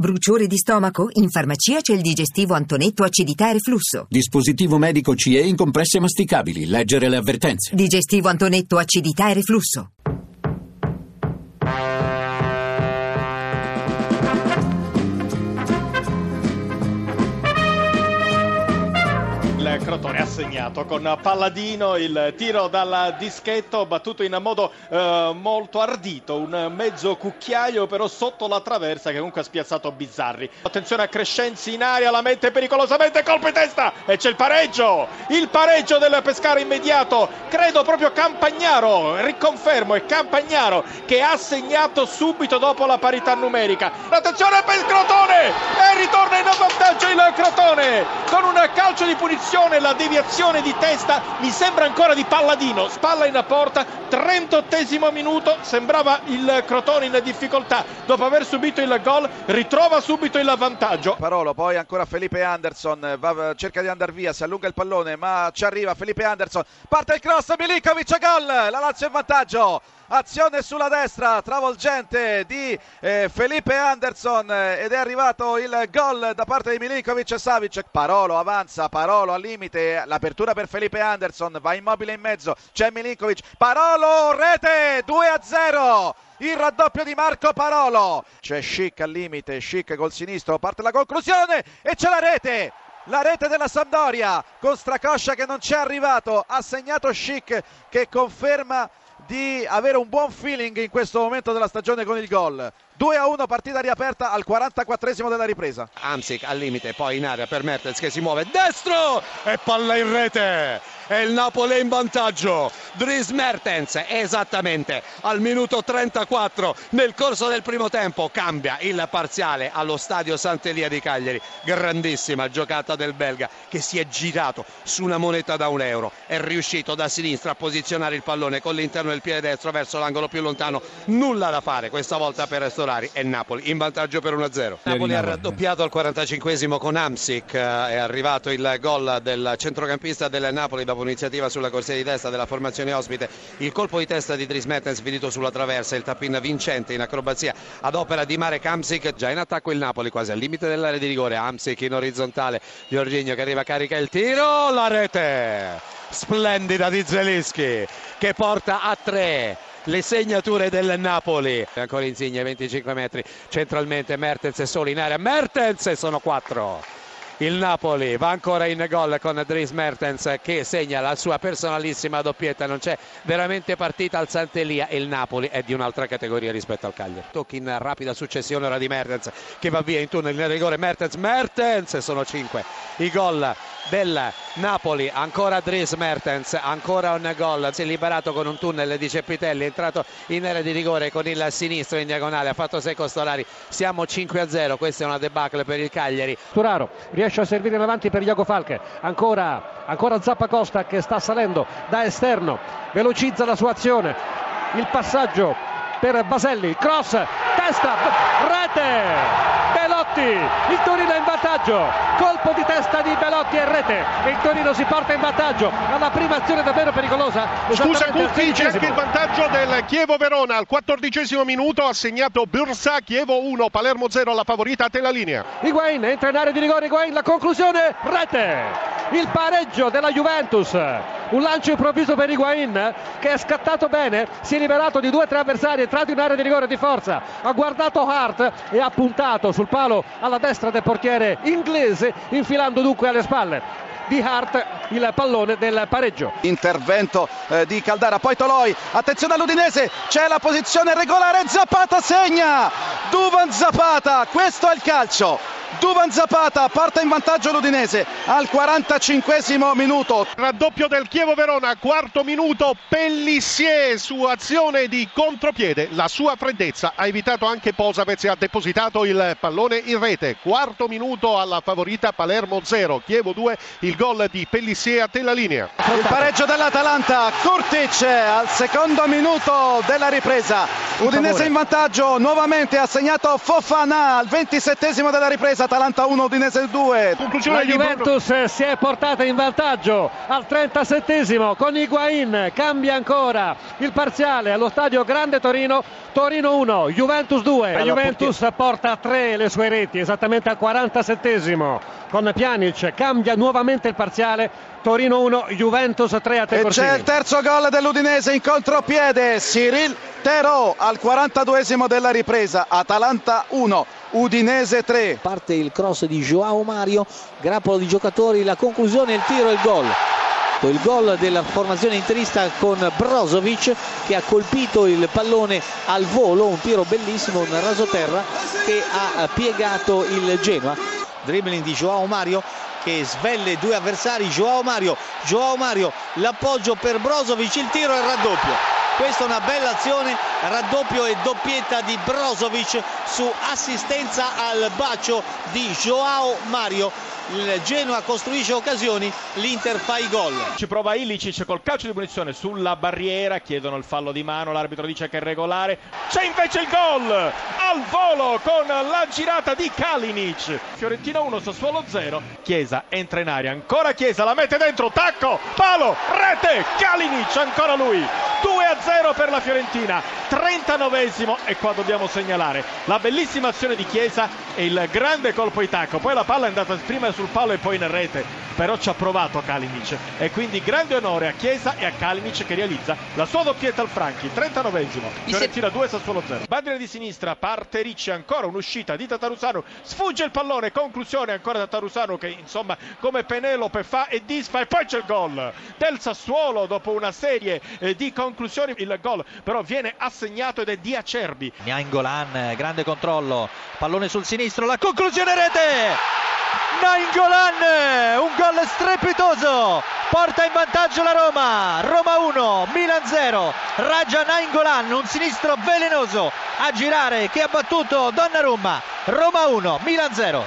Bruciore di stomaco? In farmacia c'è il digestivo Antonetto acidità e reflusso. Dispositivo medico CE in compresse masticabili. Leggere le avvertenze. Digestivo Antonetto acidità e reflusso. Segnato con Palladino il tiro dal dischetto battuto in modo eh, molto ardito, un mezzo cucchiaio però sotto la traversa che comunque ha spiazzato Bizzarri. Attenzione a Crescenzi in aria, la mette pericolosamente, colpo in testa! E c'è il pareggio, il pareggio del Pescara immediato, credo proprio Campagnaro, riconfermo è Campagnaro che ha segnato subito dopo la parità numerica. Attenzione per il Crotone! E ritorna in vantaggio il Crotone! Con un calcio di punizione la deviazione di testa mi sembra ancora di Palladino, spalla in porta, 38 minuto, sembrava il Crotone in difficoltà. Dopo aver subito il gol, ritrova subito il vantaggio. Parolo, poi ancora Felipe Anderson, va, cerca di andare via, si allunga il pallone, ma ci arriva Felipe Anderson, parte il cross, Milinkovic, gol, la Lazio in vantaggio. Azione sulla destra travolgente di eh, Felipe Anderson eh, ed è arrivato il gol da parte di Milinkovic e Savic. Parolo avanza, Parolo al limite l'apertura per Felipe Anderson va immobile in mezzo, c'è Milinkovic Parolo, rete 2 a 0 il raddoppio di Marco Parolo. C'è Schick al limite, Schick col sinistro parte la conclusione e c'è la rete la rete della Sampdoria con Stracoscia che non c'è arrivato ha segnato Schick che conferma di avere un buon feeling in questo momento della stagione con il gol. 2 a 1 partita riaperta al 44esimo della ripresa. Amsic al limite, poi in area per Mertens che si muove destro e palla in rete. E il Napoli è in vantaggio. Dries Mertens esattamente al minuto 34 nel corso del primo tempo cambia il parziale allo stadio Sant'Elia di Cagliari. Grandissima giocata del belga che si è girato su una moneta da un euro. È riuscito da sinistra a posizionare il pallone con l'interno del piede destro verso l'angolo più lontano. Nulla da fare questa volta per Solari e Napoli in vantaggio per 1-0. Napoli ha raddoppiato al 45esimo con Amsic. È arrivato il gol del centrocampista del Napoli dopo un'iniziativa sulla corsia di testa della formazione ospite. Il colpo di testa di Dries Mertens finito sulla traversa, il tappin vincente in acrobazia ad opera di Marek Amsic. Già in attacco il Napoli quasi al limite dell'area di rigore. Amsic in orizzontale, Giorginio che arriva carica il tiro, la rete splendida di Zelinski che porta a tre le segnature del Napoli ancora Insigne 25 metri centralmente Mertens è solo in area Mertens sono 4 il Napoli va ancora in gol con Dries Mertens che segna la sua personalissima doppietta. Non c'è veramente partita al Sant'Elia. Il Napoli è di un'altra categoria rispetto al Cagliari. Tocchi in rapida successione ora di Mertens che va via in tunnel in rigore. Mertens Mertens sono 5 i gol del Napoli ancora Dries Mertens ancora un gol si è liberato con un tunnel di Cepitelli è entrato in area di rigore con il sinistro in diagonale ha fatto 6 Costolari siamo 5 a 0 questa è una debacle per il Cagliari. Turaro riesce a servire in avanti per Iago Falche ancora, ancora Zappa Costa che sta salendo da esterno velocizza la sua azione il passaggio per Baselli cross testa rete Belotti, il Torino è in vantaggio, colpo di testa di Belotti e rete il Torino si porta in vantaggio alla prima azione davvero pericolosa. Scusa Cucchi, c'è anche il vantaggio del Chievo Verona al quattordicesimo minuto, ha segnato Bursa, Chievo 1, Palermo 0 alla favorita, a te la linea. Higuain entra in area di rigore, Higuain, la conclusione, rete! Il pareggio della Juventus un lancio improvviso per Higuain che è scattato bene, si è liberato di due o tre avversari, è entrato in area di rigore di forza, ha guardato Hart e ha puntato sul palo alla destra del portiere inglese, infilando dunque alle spalle di Hart il pallone del pareggio. Intervento eh, di Caldara, poi Toloi, attenzione all'Udinese, c'è la posizione regolare, Zapata segna, Duvan Zapata, questo è il calcio. Duvan Zapata parte in vantaggio l'Udinese al 45 minuto. Raddoppio del Chievo Verona, quarto minuto, Pellissier su azione di contropiede. La sua freddezza ha evitato anche Posavez e ha depositato il pallone in rete. Quarto minuto alla favorita Palermo 0, Chievo 2, il gol di Pellissier a te la linea. Il pareggio dell'Atalanta, Kurtic al secondo minuto della ripresa. Udinese in vantaggio, nuovamente ha segnato Fofana al 27 della ripresa, Atalanta 1, Udinese 2. Conclusione La di Bruno. Juventus si è portata in vantaggio al 37esimo con Higuain, cambia ancora il parziale allo stadio Grande Torino, Torino 1, Juventus 2. La Juventus porta a 3 le sue reti, esattamente al 47esimo con Pjanic, cambia nuovamente il parziale, Torino 1, Juventus 3 a te E c'è il terzo gol dell'Udinese in contropiede, Cyril Terò al 42 della ripresa, Atalanta 1, Udinese 3. parte il cross di Joao Mario, grappolo di giocatori, la conclusione, il tiro e il gol. Il gol della formazione interista con Brozovic che ha colpito il pallone al volo, un tiro bellissimo, un rasoterra che ha piegato il Genoa. Dribbling di Joao Mario che svelle due avversari, Joao Mario, Joao Mario, l'appoggio per Brozovic, il tiro e il raddoppio. Questa è una bella azione, raddoppio e doppietta di Brozovic su assistenza al bacio di Joao Mario. Il Genoa costruisce occasioni, l'Inter fa i gol. Ci prova Ilicic col calcio di punizione sulla barriera, chiedono il fallo di mano, l'arbitro dice che è regolare. C'è invece il gol al volo con la girata di Kalinic. Fiorentina 1, Sassuolo 0. Chiesa entra in aria, ancora Chiesa, la mette dentro, tacco, palo, rete, Kalinic, ancora lui. 2 a 0 per la Fiorentina, 39esimo e qua dobbiamo segnalare la bellissima azione di Chiesa e il grande colpo di tacco. Poi la palla è andata prima sul palo e poi in rete, però ci ha provato Kalinic e quindi grande onore a Chiesa e a Kalinic che realizza la sua doppietta al Franchi, 39esimo. Fiorentina 2 Sassuolo 0. Bandine di sinistra, parte Ricci, ancora un'uscita di Tatarusano, sfugge il pallone, conclusione ancora Tatarusano che insomma come Penelope fa e disfa e poi c'è il gol del Sassuolo dopo una serie eh, di conclusioni, il gol però viene assegnato ed è di Acerbi. Nainggolan, grande controllo, pallone sul sinistro, la conclusione rete! Nainggolan, un gol strepitoso, porta in vantaggio la Roma, Roma 1, Milan 0, Raja Nainggolan, un sinistro velenoso a girare che ha battuto Donnarumma, Roma 1, Milan 0.